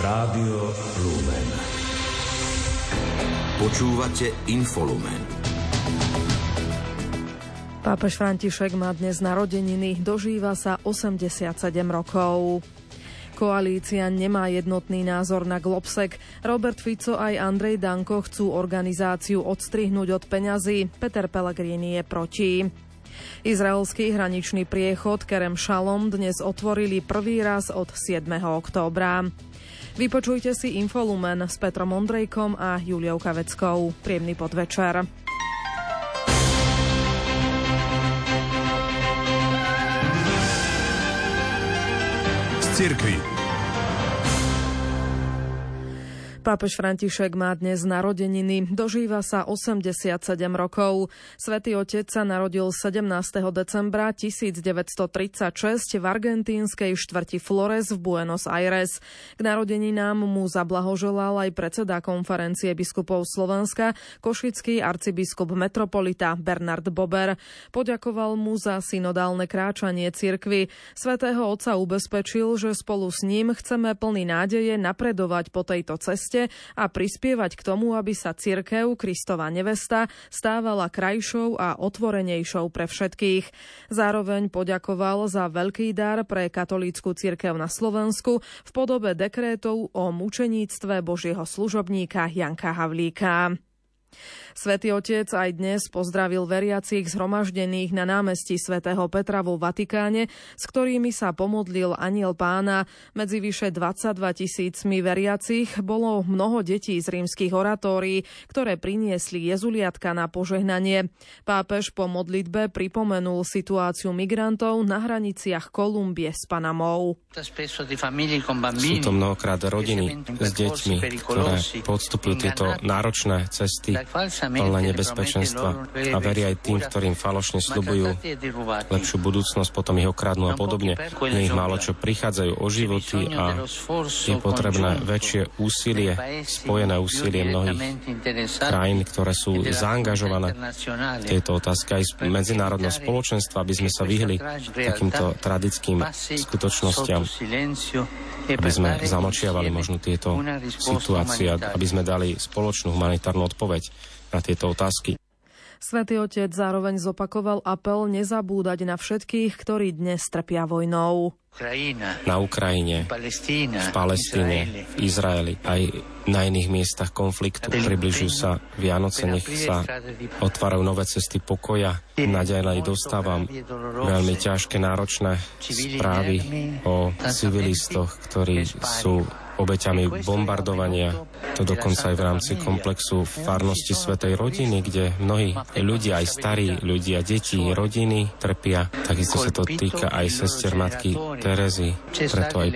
Rádio Lumen. Počúvate Infolumen. Pápež František má dnes narodeniny, dožíva sa 87 rokov. Koalícia nemá jednotný názor na Globsek. Robert Fico aj Andrej Danko chcú organizáciu odstrihnúť od peňazí. Peter Pellegrini je proti. Izraelský hraničný priechod Kerem Shalom dnes otvorili prvý raz od 7. októbra. Vypočujte si Infolumen s Petrom Ondrejkom a Juliou Kaveckou. Príjemný podvečer. Z. Pápež František má dnes narodeniny, dožíva sa 87 rokov. Svetý otec sa narodil 17. decembra 1936 v argentínskej štvrti Flores v Buenos Aires. K narodeninám mu zablahoželal aj predseda konferencie biskupov Slovenska, košický arcibiskup metropolita Bernard Bober. Poďakoval mu za synodálne kráčanie cirkvy. Svetého otca ubezpečil, že spolu s ním chceme plný nádeje napredovať po tejto ceste ceste a prispievať k tomu, aby sa cirkev Kristova nevesta stávala krajšou a otvorenejšou pre všetkých. Zároveň poďakoval za veľký dar pre katolícku cirkev na Slovensku v podobe dekrétov o mučeníctve Božieho služobníka Janka Havlíka. Svetý otec aj dnes pozdravil veriacich zhromaždených na námestí svätého Petra vo Vatikáne, s ktorými sa pomodlil aniel pána. Medzi vyše 22 tisícmi veriacich bolo mnoho detí z rímskych oratórií, ktoré priniesli jezuliatka na požehnanie. Pápež po modlitbe pripomenul situáciu migrantov na hraniciach Kolumbie s Panamou. Sú to mnohokrát rodiny s deťmi, ktoré podstupujú tieto náročné cesty plné nebezpečenstva a veria aj tým, ktorým falošne slubujú lepšiu budúcnosť, potom ich okradnú a podobne. Nie ich málo čo prichádzajú o životy a je potrebné väčšie úsilie, spojené úsilie mnohých krajín, ktoré sú zaangažované v tejto otázke aj z medzinárodného spoločenstva, aby sme sa vyhli takýmto tradickým skutočnostiam aby sme zamlčiavali možno tieto situácie, aby sme dali spoločnú humanitárnu odpoveď na tieto otázky. Svetý otec zároveň zopakoval apel nezabúdať na všetkých, ktorí dnes trpia vojnou. Na Ukrajine, v Palestíne, v Izraeli, aj na iných miestach konfliktu. Približujú sa Vianoce, nech sa otvárajú nové cesty pokoja. Naďalej dostávam veľmi ťažké, náročné správy o civilistoch, ktorí sú obeťami bombardovania. To dokonca aj v rámci komplexu farnosti Svetej rodiny, kde mnohí ľudia, aj starí ľudia, deti, rodiny trpia. Takisto sa to týka aj sestier matky Terezy. Preto aj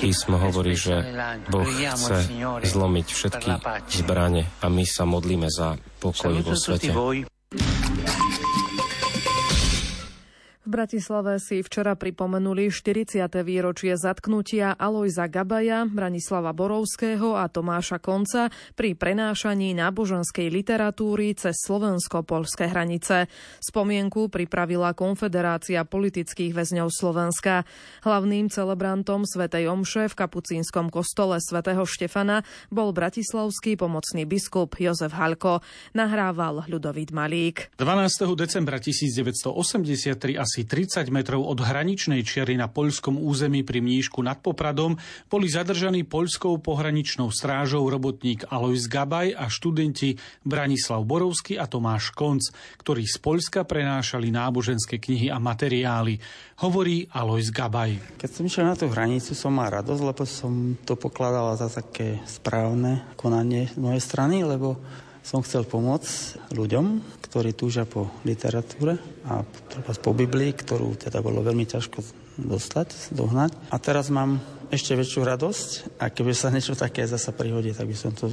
písmo hovorí, že Boh chce zlomiť všetky zbrane a my sa modlíme za pokoj vo svete. V Bratislave si včera pripomenuli 40. výročie zatknutia Alojza Gabaja, Branislava Borovského a Tomáša Konca pri prenášaní náboženskej literatúry cez slovensko-polské hranice. Spomienku pripravila Konfederácia politických väzňov Slovenska. Hlavným celebrantom Svetej Omše v kapucínskom kostole svätého Štefana bol bratislavský pomocný biskup Jozef Halko. Nahrával Ľudovít Malík. 12. decembra 1983 asi asi 30 metrov od hraničnej čiary na poľskom území pri Mníšku nad Popradom boli zadržaní poľskou pohraničnou strážou robotník Alois Gabaj a študenti Branislav Borovský a Tomáš Konc, ktorí z Poľska prenášali náboženské knihy a materiály. Hovorí Alois Gabaj. Keď som išiel na tú hranicu, som mal radosť, lebo som to pokladala za také správne konanie z mojej strany, lebo som chcel pomôcť ľuďom, ktorí túžia po literatúre a po Biblii, ktorú teda bolo veľmi ťažko dostať, dohnať. A teraz mám ešte väčšiu radosť a keby sa niečo také zasa prihodí, tak by som to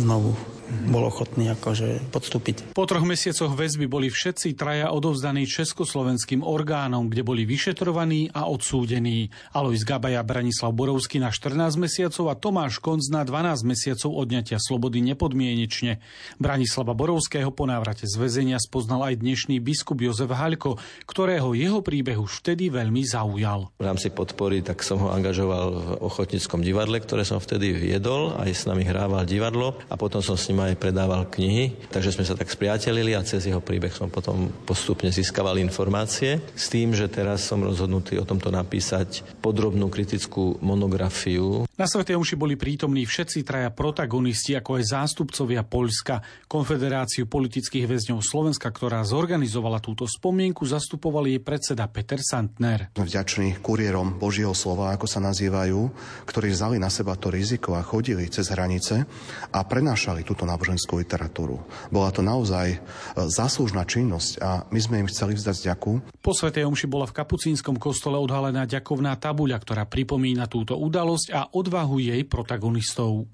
znovu bol ochotný akože podstúpiť. Po troch mesiacoch väzby boli všetci traja odovzdaní československým orgánom, kde boli vyšetrovaní a odsúdení. Alois Gabaja Branislav Borovský na 14 mesiacov a Tomáš Konc na 12 mesiacov odňatia slobody nepodmienečne. Branislava Borovského po návrate z väzenia spoznal aj dnešný biskup Jozef Haľko, ktorého jeho príbeh už vtedy veľmi zaujal. V rámci podpory tak som ho angažoval v ochotníckom divadle, ktoré som vtedy viedol, aj s nami hrával divadlo a potom som s ním aj predával knihy, takže sme sa tak spriatelili a cez jeho príbeh som potom postupne získaval informácie s tým, že teraz som rozhodnutý o tomto napísať podrobnú kritickú monografiu. Na Svetej Omši boli prítomní všetci traja protagonisti, ako aj zástupcovia Poľska. Konfederáciu politických väzňov Slovenska, ktorá zorganizovala túto spomienku, zastupoval jej predseda Peter Santner. Vďačný kuriérom Božieho slova, ako sa nazývajú, ktorí vzali na seba to riziko a chodili cez hranice a prenášali túto náboženskú literatúru. Bola to naozaj e, záslužná činnosť a my sme im chceli vzdať ďaku. Po Svetej Omši bola v Kapucínskom kostole odhalená ďakovná tabuľa, ktorá pripomína túto udalosť a odvahu jej protagonistov.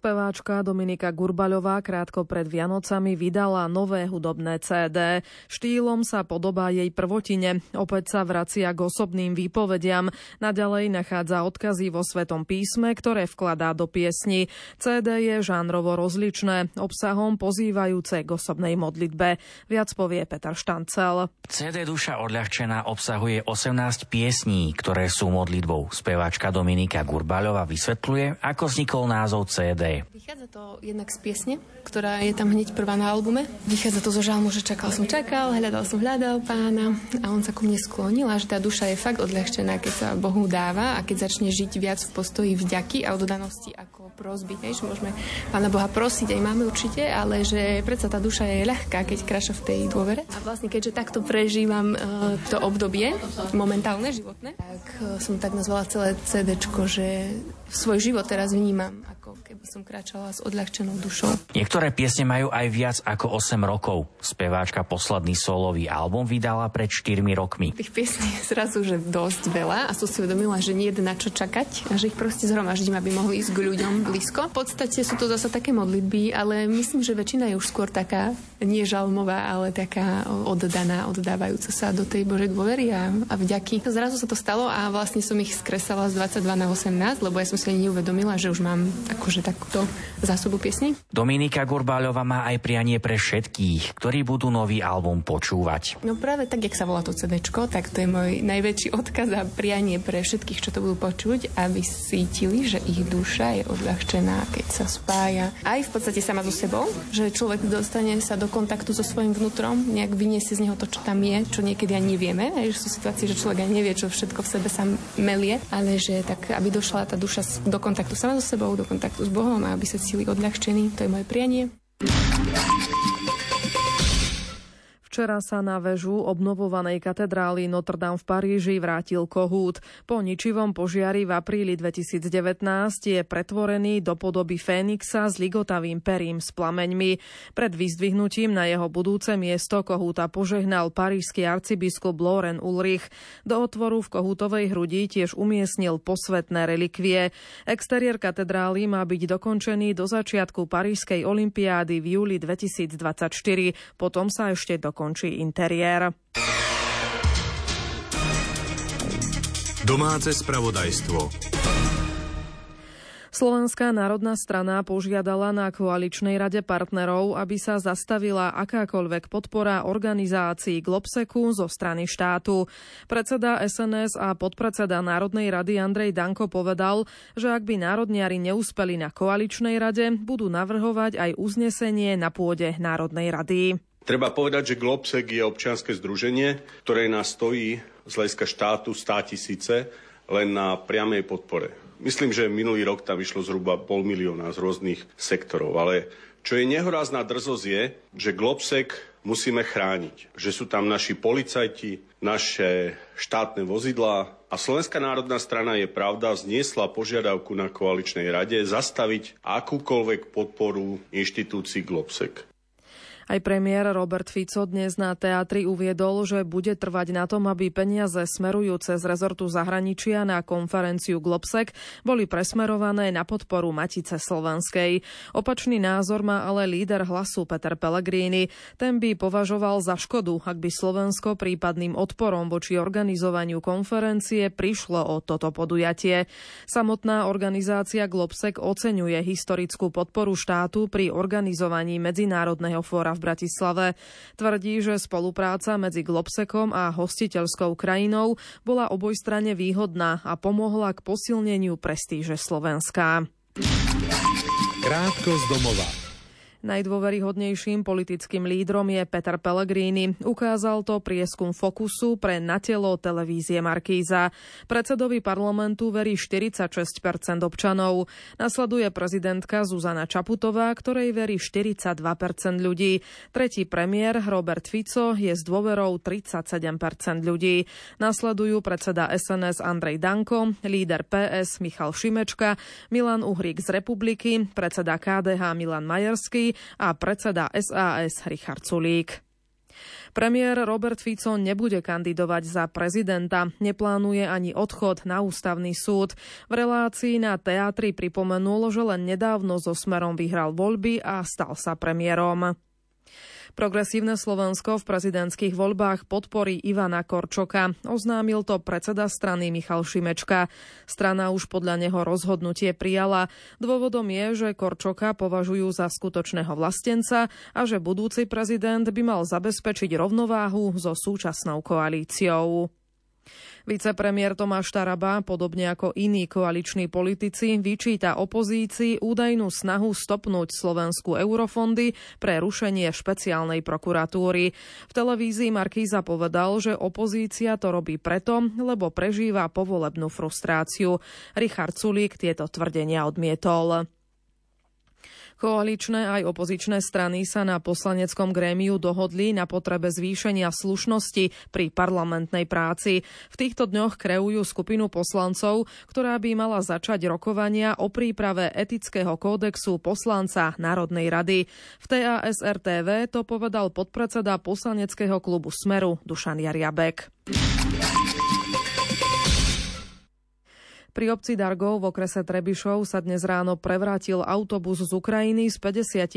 Speváčka Dominika Gurbaľová krátko pred Vianocami vydala nové hudobné CD. Štýlom sa podobá jej prvotine. Opäť sa vracia k osobným výpovediam. Naďalej nachádza odkazy vo Svetom písme, ktoré vkladá do piesni. CD je žánrovo rozličné, obsahom pozývajúce k osobnej modlitbe. Viac povie Peter Štancel. CD Duša odľahčená obsahuje 18 piesní, ktoré sú modlitbou. Speváčka Dominika Gurbaľová vysvetľuje, ako vznikol názov CD je? Vychádza to jednak z piesne, ktorá je tam hneď prvá na albume. Vychádza to zo žalmu, že čakal som čakal, hľadal som hľadal pána a on sa ku mne sklonil a že tá duša je fakt odľahčená, keď sa Bohu dáva a keď začne žiť viac v postoji vďaky a oddanosti ako prosby. Hej, že môžeme pána Boha prosiť, aj máme určite, ale že predsa tá duša je ľahká, keď kráša v tej dôvere. A vlastne keďže takto prežívam uh, to obdobie momentálne, životné, tak uh, som tak nazvala celé CD, že svoj život teraz vnímam, ako keby som kráčala s odľahčenou dušou. Niektoré piesne majú aj viac ako 8 rokov. Speváčka posledný solový album vydala pred 4 rokmi. Tých piesní je zrazu že dosť veľa a som si uvedomila, že nie je na čo čakať a že ich proste zhromaždím, aby mohli ísť k ľuďom blízko. V podstate sú to zase také modlitby, ale myslím, že väčšina je už skôr taká nie žalmová, ale taká oddaná, oddávajúca sa do tej Božej dôvery a, a vďaky. Zrazu sa to stalo a vlastne som ich skresala z 22 na 18, lebo ja som si ani neuvedomila, že už mám akože takúto zásobu piesní. Dominika Gurbáľová má aj prianie pre všetkých, ktorí budú nový album počúvať. No práve tak, jak sa volá to CD, tak to je môj najväčší odkaz a prianie pre všetkých, čo to budú počuť, aby cítili, že ich duša je odľahčená, keď sa spája. Aj v podstate sama so sebou, že človek dostane sa do kontaktu so svojím vnútrom, nejak vyniesie z neho to, čo tam je, čo niekedy ani nevieme. Aj, že sú situácie, že človek ani nevie, čo všetko v sebe sa melie, ale že tak, aby došla tá duša do kontaktu sama so sebou, do kontaktu s Bohom a aby sa cíli odľahčení. To je moje prianie. Včera sa na väžu obnovovanej katedrály Notre Dame v Paríži vrátil kohút. Po ničivom požiari v apríli 2019 je pretvorený do podoby Fénixa s ligotavým perím s plameňmi. Pred vyzdvihnutím na jeho budúce miesto kohúta požehnal parížský arcibiskup Loren Ulrich. Do otvoru v kohútovej hrudi tiež umiestnil posvetné relikvie. Exteriér katedrály má byť dokončený do začiatku Parížskej olympiády v júli 2024. Potom sa ešte dokončí končí interiér. Domáce spravodajstvo. Slovenská národná strana požiadala na koaličnej rade partnerov, aby sa zastavila akákoľvek podpora organizácií Globseku zo strany štátu. Predseda SNS a podpredseda Národnej rady Andrej Danko povedal, že ak by národniari neúspeli na koaličnej rade, budú navrhovať aj uznesenie na pôde Národnej rady. Treba povedať, že Globsek je občianske združenie, ktoré nás stojí z hľadiska štátu 100 tisíce len na priamej podpore. Myslím, že minulý rok tam vyšlo zhruba pol milióna z rôznych sektorov, ale čo je nehorázna drzosť je, že Globsek musíme chrániť. Že sú tam naši policajti, naše štátne vozidlá a Slovenská národná strana je pravda zniesla požiadavku na koaličnej rade zastaviť akúkoľvek podporu inštitúcií Globsek. Aj premiér Robert Fico dnes na teatri uviedol, že bude trvať na tom, aby peniaze smerujúce z rezortu zahraničia na konferenciu Globsec boli presmerované na podporu Matice Slovenskej. Opačný názor má ale líder hlasu Peter Pellegrini. Ten by považoval za škodu, ak by Slovensko prípadným odporom voči organizovaniu konferencie prišlo o toto podujatie. Samotná organizácia Globsec oceňuje historickú podporu štátu pri organizovaní Medzinárodného fóra v Bratislave. Tvrdí, že spolupráca medzi Globsekom a hostiteľskou krajinou bola obojstranne výhodná a pomohla k posilneniu prestíže Slovenska. Krátko z domova. Najdôveryhodnejším politickým lídrom je Peter Pellegrini. Ukázal to prieskum Fokusu pre na telo televízie Markíza. Predsedovi parlamentu verí 46% občanov. Nasleduje prezidentka Zuzana Čaputová, ktorej verí 42% ľudí. Tretí premiér Robert Fico je s dôverou 37% ľudí. Nasledujú predseda SNS Andrej Danko, líder PS Michal Šimečka, Milan Uhrík z Republiky, predseda KDH Milan Majerský, a predseda SAS Richard Sulík. Premiér Robert Fico nebude kandidovať za prezidenta, neplánuje ani odchod na ústavný súd. V relácii na teatri pripomenul, že len nedávno so Smerom vyhral voľby a stal sa premiérom. Progresívne Slovensko v prezidentských voľbách podporí Ivana Korčoka. Oznámil to predseda strany Michal Šimečka. Strana už podľa neho rozhodnutie prijala. Dôvodom je, že Korčoka považujú za skutočného vlastenca a že budúci prezident by mal zabezpečiť rovnováhu so súčasnou koalíciou. Vicepremiér Tomáš Taraba, podobne ako iní koaliční politici, vyčíta opozícii údajnú snahu stopnúť slovenskú eurofondy pre rušenie špeciálnej prokuratúry. V televízii Markíza povedal, že opozícia to robí preto, lebo prežíva povolebnú frustráciu. Richard Sulík tieto tvrdenia odmietol. Koaličné aj opozičné strany sa na poslaneckom grémiu dohodli na potrebe zvýšenia slušnosti pri parlamentnej práci. V týchto dňoch kreujú skupinu poslancov, ktorá by mala začať rokovania o príprave etického kódexu poslanca Národnej rady. V TASRTV to povedal podpredseda poslaneckého klubu Smeru Dušan Jariabek. Pri obci Dargov v okrese Trebišov sa dnes ráno prevrátil autobus z Ukrajiny s 54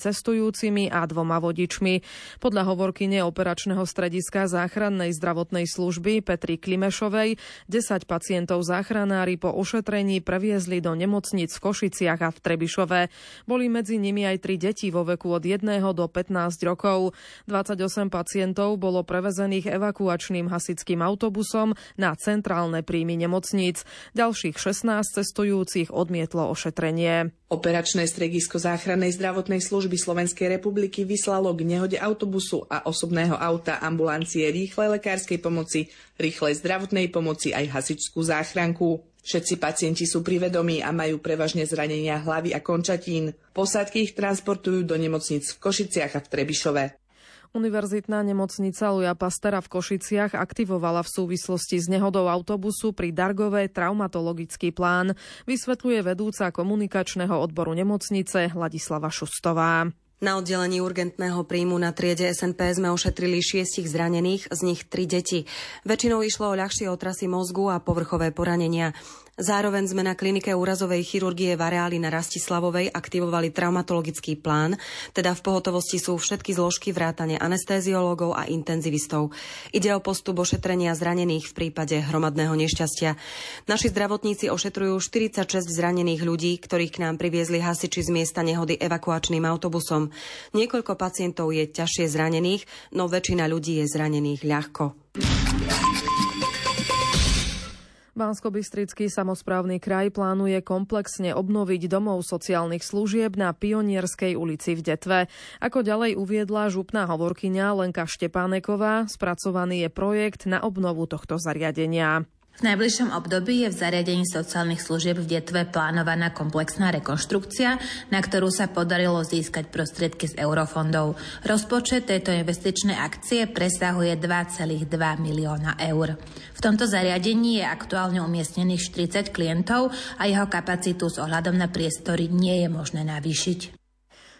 cestujúcimi a dvoma vodičmi. Podľa hovorky neoperačného strediska záchrannej zdravotnej služby Petri Klimešovej 10 pacientov záchranári po ošetrení previezli do nemocnic v Košiciach a v Trebišove. Boli medzi nimi aj tri deti vo veku od 1 do 15 rokov. 28 pacientov bolo prevezených evakuačným hasickým autobusom na centrálne príjmy nemocníc. Ďalších 16 cestujúcich odmietlo ošetrenie. Operačné stredisko záchrannej zdravotnej služby Slovenskej republiky vyslalo k nehode autobusu a osobného auta ambulancie rýchlej lekárskej pomoci, rýchlej zdravotnej pomoci aj hasičskú záchranku. Všetci pacienti sú privedomí a majú prevažne zranenia hlavy a končatín. Posádky ich transportujú do nemocnic v Košiciach a v Trebišove. Univerzitná nemocnica Luja Pastera v Košiciach aktivovala v súvislosti s nehodou autobusu pri Dargové traumatologický plán, vysvetľuje vedúca komunikačného odboru nemocnice Ladislava Šustová. Na oddelení urgentného príjmu na triede SNP sme ošetrili šiestich zranených, z nich tri deti. Väčšinou išlo o ľahšie otrasy mozgu a povrchové poranenia. Zároveň sme na klinike úrazovej chirurgie v areáli na Rastislavovej aktivovali traumatologický plán, teda v pohotovosti sú všetky zložky vrátane anestéziológov a intenzivistov. Ide o postup ošetrenia zranených v prípade hromadného nešťastia. Naši zdravotníci ošetrujú 46 zranených ľudí, ktorých k nám priviezli hasiči z miesta nehody evakuačným autobusom. Niekoľko pacientov je ťažšie zranených, no väčšina ľudí je zranených ľahko. Bansko-Bystrický samozprávny kraj plánuje komplexne obnoviť domov sociálnych služieb na Pionierskej ulici v Detve. Ako ďalej uviedla župná hovorkyňa Lenka Štepáneková, spracovaný je projekt na obnovu tohto zariadenia. V najbližšom období je v zariadení sociálnych služieb v Detve plánovaná komplexná rekonštrukcia, na ktorú sa podarilo získať prostriedky z eurofondov. Rozpočet tejto investičnej akcie presahuje 2,2 milióna eur. V tomto zariadení je aktuálne umiestnených 40 klientov a jeho kapacitu s ohľadom na priestory nie je možné navýšiť.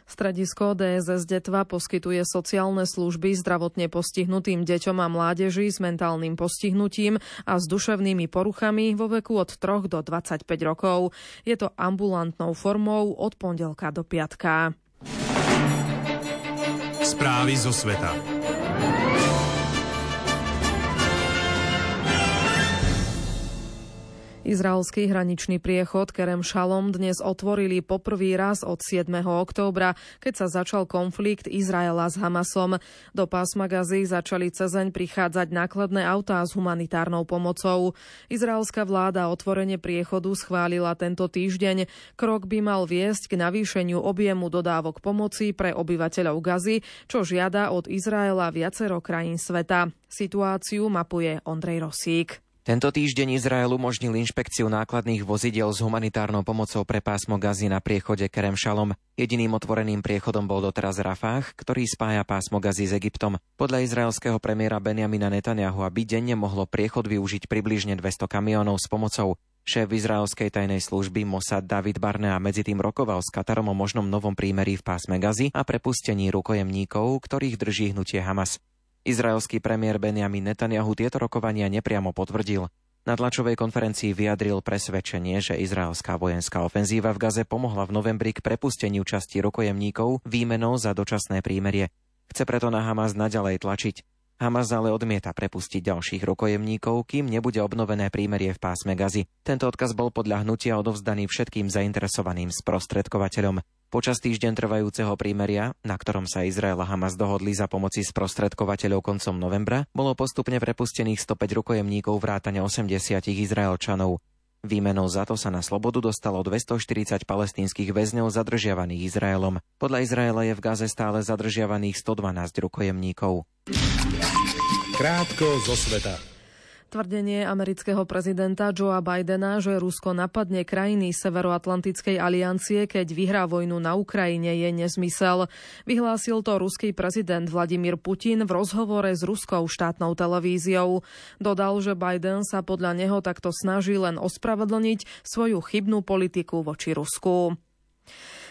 Stredisko DSS Detva poskytuje sociálne služby zdravotne postihnutým deťom a mládeži s mentálnym postihnutím a s duševnými poruchami vo veku od 3 do 25 rokov. Je to ambulantnou formou od pondelka do piatka. Správy zo sveta. Izraelský hraničný priechod Kerem Šalom dnes otvorili poprvý raz od 7. októbra, keď sa začal konflikt Izraela s Hamasom. Do pásma Gazy začali cezeň prichádzať nákladné autá s humanitárnou pomocou. Izraelská vláda otvorenie priechodu schválila tento týždeň. Krok by mal viesť k navýšeniu objemu dodávok pomoci pre obyvateľov Gazy, čo žiada od Izraela viacero krajín sveta. Situáciu mapuje Ondrej Rosík. Tento týždeň Izrael umožnil inšpekciu nákladných vozidiel s humanitárnou pomocou pre pásmo Gazy na priechode Kerem Šalom. Jediným otvoreným priechodom bol doteraz Rafah, ktorý spája pásmo Gazy s Egyptom. Podľa izraelského premiéra Benjamina Netanyahu aby denne mohlo priechod využiť približne 200 kamionov s pomocou. Šéf izraelskej tajnej služby Mossad David Barnea medzi tým rokoval s Katarom o možnom novom prímerí v pásme Gazy a prepustení rukojemníkov, ktorých drží hnutie Hamas. Izraelský premiér Benjamin Netanyahu tieto rokovania nepriamo potvrdil. Na tlačovej konferencii vyjadril presvedčenie, že izraelská vojenská ofenzíva v Gaze pomohla v novembri k prepusteniu časti rukojemníkov výmenou za dočasné prímerie. Chce preto na Hamas naďalej tlačiť. Hamas ale odmieta prepustiť ďalších rukojemníkov, kým nebude obnovené prímerie v pásme Gazy. Tento odkaz bol podľa hnutia odovzdaný všetkým zainteresovaným sprostredkovateľom. Počas týždeň trvajúceho prímeria, na ktorom sa Izrael a Hamas dohodli za pomoci sprostredkovateľov koncom novembra, bolo postupne prepustených 105 rukojemníkov vrátane 80 Izraelčanov. Výmenou za to sa na slobodu dostalo 240 palestínskych väzňov zadržiavaných Izraelom. Podľa Izraela je v Gaze stále zadržiavaných 112 rukojemníkov. Krátko zo sveta. Tvrdenie amerického prezidenta Joea Bidena, že Rusko napadne krajiny Severoatlantickej aliancie, keď vyhrá vojnu na Ukrajine, je nezmysel. Vyhlásil to ruský prezident Vladimír Putin v rozhovore s ruskou štátnou televíziou. Dodal, že Biden sa podľa neho takto snaží len ospravedlniť svoju chybnú politiku voči Rusku.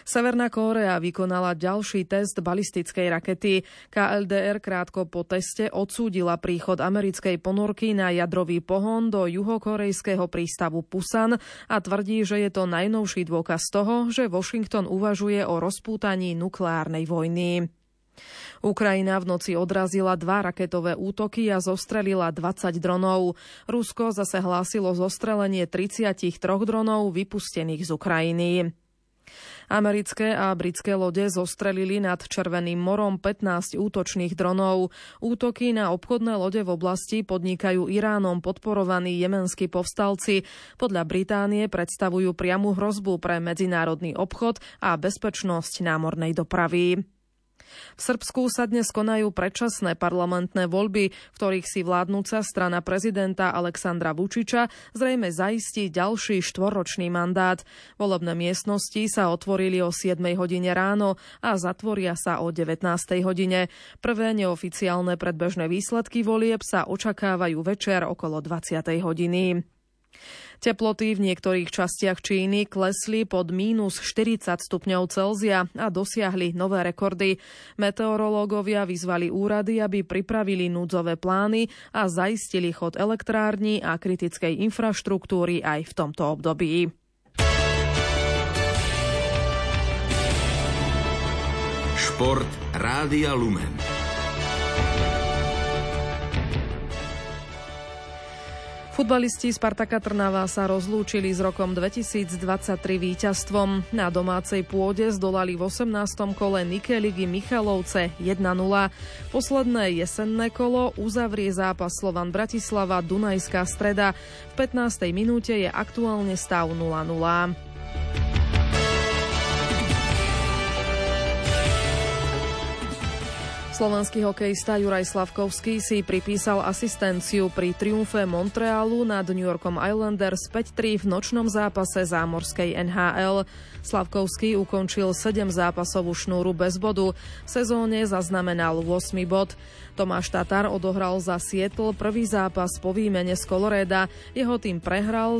Severná Kórea vykonala ďalší test balistickej rakety. KLDR krátko po teste odsúdila príchod americkej ponorky na jadrový pohon do juhokorejského prístavu Pusan a tvrdí, že je to najnovší dôkaz toho, že Washington uvažuje o rozpútaní nukleárnej vojny. Ukrajina v noci odrazila dva raketové útoky a zostrelila 20 dronov. Rusko zase hlásilo zostrelenie 33 dronov vypustených z Ukrajiny. Americké a britské lode zostrelili nad Červeným morom 15 útočných dronov. Útoky na obchodné lode v oblasti podnikajú Iránom podporovaní jemenskí povstalci. Podľa Británie predstavujú priamu hrozbu pre medzinárodný obchod a bezpečnosť námornej dopravy. V Srbsku sa dnes konajú predčasné parlamentné voľby, v ktorých si vládnúca strana prezidenta Alexandra Vučiča zrejme zaistí ďalší štvorročný mandát. Volebné miestnosti sa otvorili o 7 hodine ráno a zatvoria sa o 19 hodine. Prvé neoficiálne predbežné výsledky volieb sa očakávajú večer okolo 20 hodiny. Teploty v niektorých častiach Číny klesli pod mínus 40 stupňov Celzia a dosiahli nové rekordy. Meteorológovia vyzvali úrady, aby pripravili núdzové plány a zaistili chod elektrární a kritickej infraštruktúry aj v tomto období. Šport Rádia Lumen. Futbalisti Spartaka Trnava sa rozlúčili s rokom 2023 víťazstvom. Na domácej pôde zdolali v 18. kole Nike ligy Michalovce 1-0. Posledné jesenné kolo uzavrie zápas Slovan Bratislava Dunajská streda. V 15. minúte je aktuálne stav 0-0. Slovenský hokejista Juraj Slavkovský si pripísal asistenciu pri triumfe Montrealu nad New Yorkom Islanders 5-3 v nočnom zápase zámorskej NHL. Slavkovský ukončil 7 zápasovú šnúru bez bodu. V sezóne zaznamenal 8 bod. Tomáš Tatar odohral za Seattle prvý zápas po výmene z Coloreda. Jeho tým prehral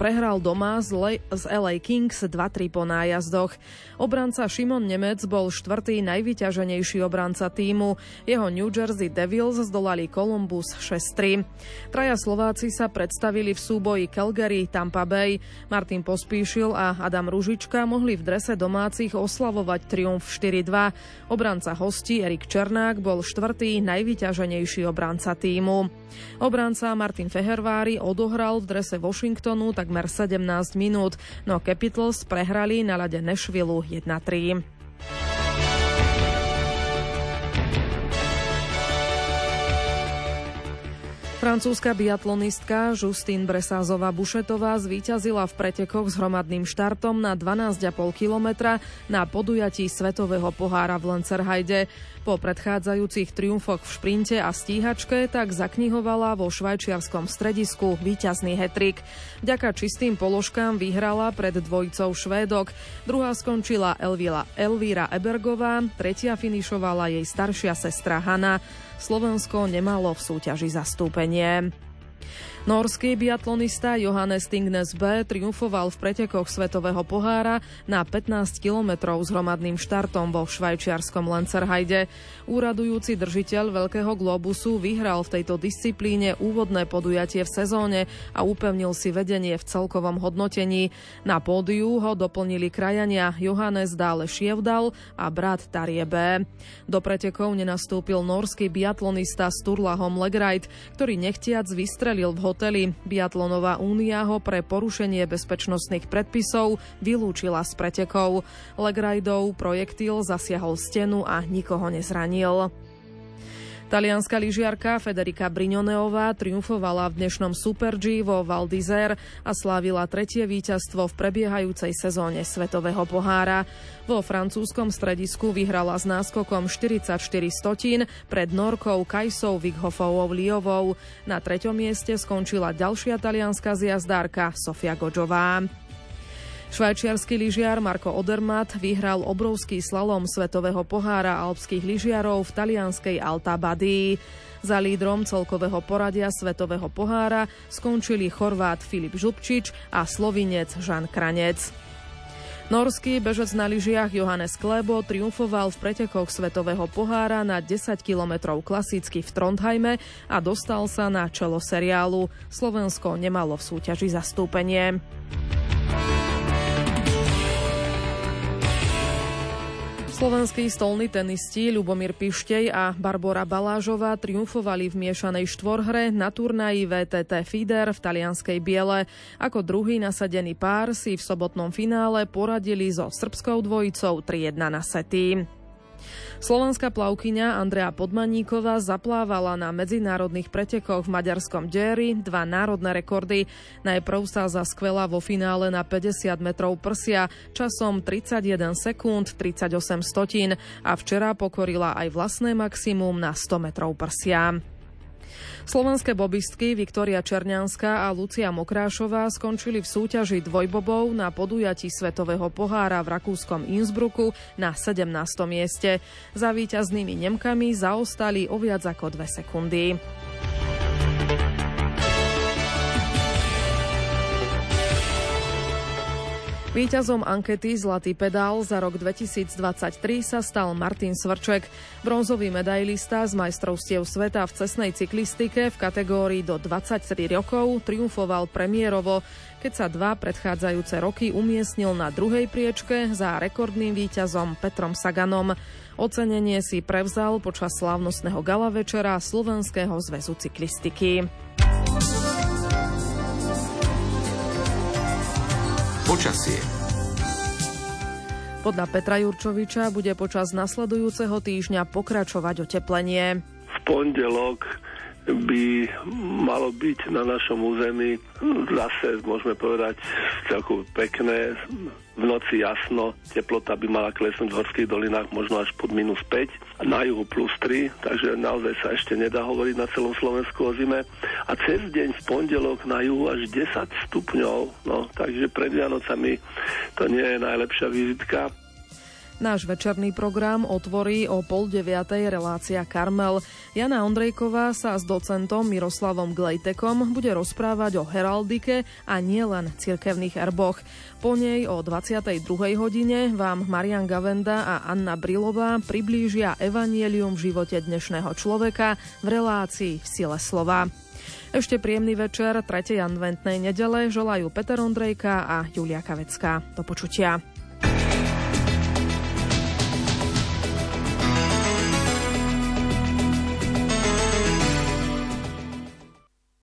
prehral doma z, Le- z LA Kings 2-3 po nájazdoch. Obranca Šimon Nemec bol štvrtý najvyťaženejší obranca týmu. Jeho New Jersey Devils zdolali Columbus 6-3. Traja Slováci sa predstavili v súboji Calgary Tampa Bay. Martin Pospíšil a Adam Ružička mohli v drese domácich oslavovať triumf 4-2. Obranca hostí Erik Černák bol štvrtý najvyťaženejší obranca týmu. Obranca Martin Fehervári odohral v drese Washingtonu tak takmer 17 minút, no Capitals prehrali na lade Nashville 1-3. Francúzska biatlonistka Justine Bresázová Bušetová zvíťazila v pretekoch s hromadným štartom na 12,5 kilometra na podujatí Svetového pohára v Lencerhajde. Po predchádzajúcich triumfoch v šprinte a stíhačke tak zaknihovala vo švajčiarskom stredisku víťazný hetrik. Vďaka čistým položkám vyhrala pred dvojicou Švédok. Druhá skončila Elvila Elvíra Ebergová, tretia finišovala jej staršia sestra Hanna. Slovensko nemalo v súťaži zastúpenie. Norský biatlonista Johannes Tingnes B triumfoval v pretekoch Svetového pohára na 15 kilometrov s hromadným štartom vo švajčiarskom Lancerhajde. Úradujúci držiteľ Veľkého globusu vyhral v tejto disciplíne úvodné podujatie v sezóne a upevnil si vedenie v celkovom hodnotení. Na pódiu ho doplnili krajania Johannes Dále Šievdal a brat Tarie B. Do pretekov nenastúpil norský biatlonista Sturlahom Legrajt, ktorý nechtiac vystrelil v hoteli. Biatlonová únia ho pre porušenie bezpečnostných predpisov vylúčila z pretekov. Legrajdov projektil zasiahol stenu a nikoho nezranil. Talianská lyžiarka Federica Brignoneová triumfovala v dnešnom Super G vo Val d'Isère a slávila tretie víťazstvo v prebiehajúcej sezóne Svetového pohára. Vo francúzskom stredisku vyhrala s náskokom 44 stotín pred Norkou Kajsou Vighofovou Liovou. Na treťom mieste skončila ďalšia talianská zjazdárka Sofia Godžová. Švajčiarsky lyžiar Marko Odermatt vyhral obrovský slalom Svetového pohára alpských lyžiarov v talianskej Alta Badii. Za lídrom celkového poradia Svetového pohára skončili Chorvát Filip Župčič a Slovinec Žan Kranec. Norský bežec na lyžiach Johannes Klebo triumfoval v pretekoch Svetového pohára na 10 kilometrov klasicky v Trondheime a dostal sa na čelo seriálu. Slovensko nemalo v súťaži zastúpenie. Slovenskí stolní tenisti Ľubomír Pištej a Barbora Balážová triumfovali v miešanej štvorhre na turnaji VTT FIDER v talianskej Biele. Ako druhý nasadený pár si v sobotnom finále poradili so srbskou dvojicou 3-1 na sety. Slovenská plavkyňa Andrea Podmaníková zaplávala na medzinárodných pretekoch v maďarskom Deri dva národné rekordy. Najprv sa zaskvela vo finále na 50 metrov prsia časom 31 sekúnd 38 stotín a včera pokorila aj vlastné maximum na 100 metrov prsia. Slovenské bobistky Viktória Černianská a Lucia Mokrášová skončili v súťaži dvojbobov na podujatí Svetového pohára v rakúskom Innsbrucku na 17. mieste. Za víťaznými Nemkami zaostali o viac ako dve sekundy. Výťazom ankety Zlatý pedál za rok 2023 sa stal Martin Svrček, bronzový medailista z majstrovstiev sveta v cestnej cyklistike v kategórii do 23 rokov triumfoval premiérovo, keď sa dva predchádzajúce roky umiestnil na druhej priečke za rekordným výťazom Petrom Saganom. Ocenenie si prevzal počas slávnostného gala večera Slovenského zväzu cyklistiky. Počasie. Podľa Petra Jurčoviča bude počas nasledujúceho týždňa pokračovať oteplenie. V pondelok by malo byť na našom území zase, môžeme povedať, celku pekné, v noci jasno, teplota by mala klesnúť v horských dolinách možno až pod minus 5, na juhu plus 3, takže naozaj sa ešte nedá hovoriť na celom Slovensku o zime. A cez deň v pondelok na juhu až 10 stupňov, no, takže pred Vianocami to nie je najlepšia vizitka. Náš večerný program otvorí o pol deviatej relácia Karmel. Jana Ondrejková sa s docentom Miroslavom Glejtekom bude rozprávať o heraldike a nielen cirkevných erboch. Po nej o 22. hodine vám Marian Gavenda a Anna Brilová priblížia evanielium v živote dnešného človeka v relácii v sile slova. Ešte príjemný večer 3. adventnej nedele želajú Peter Ondrejka a Julia Kavecká. Do počutia.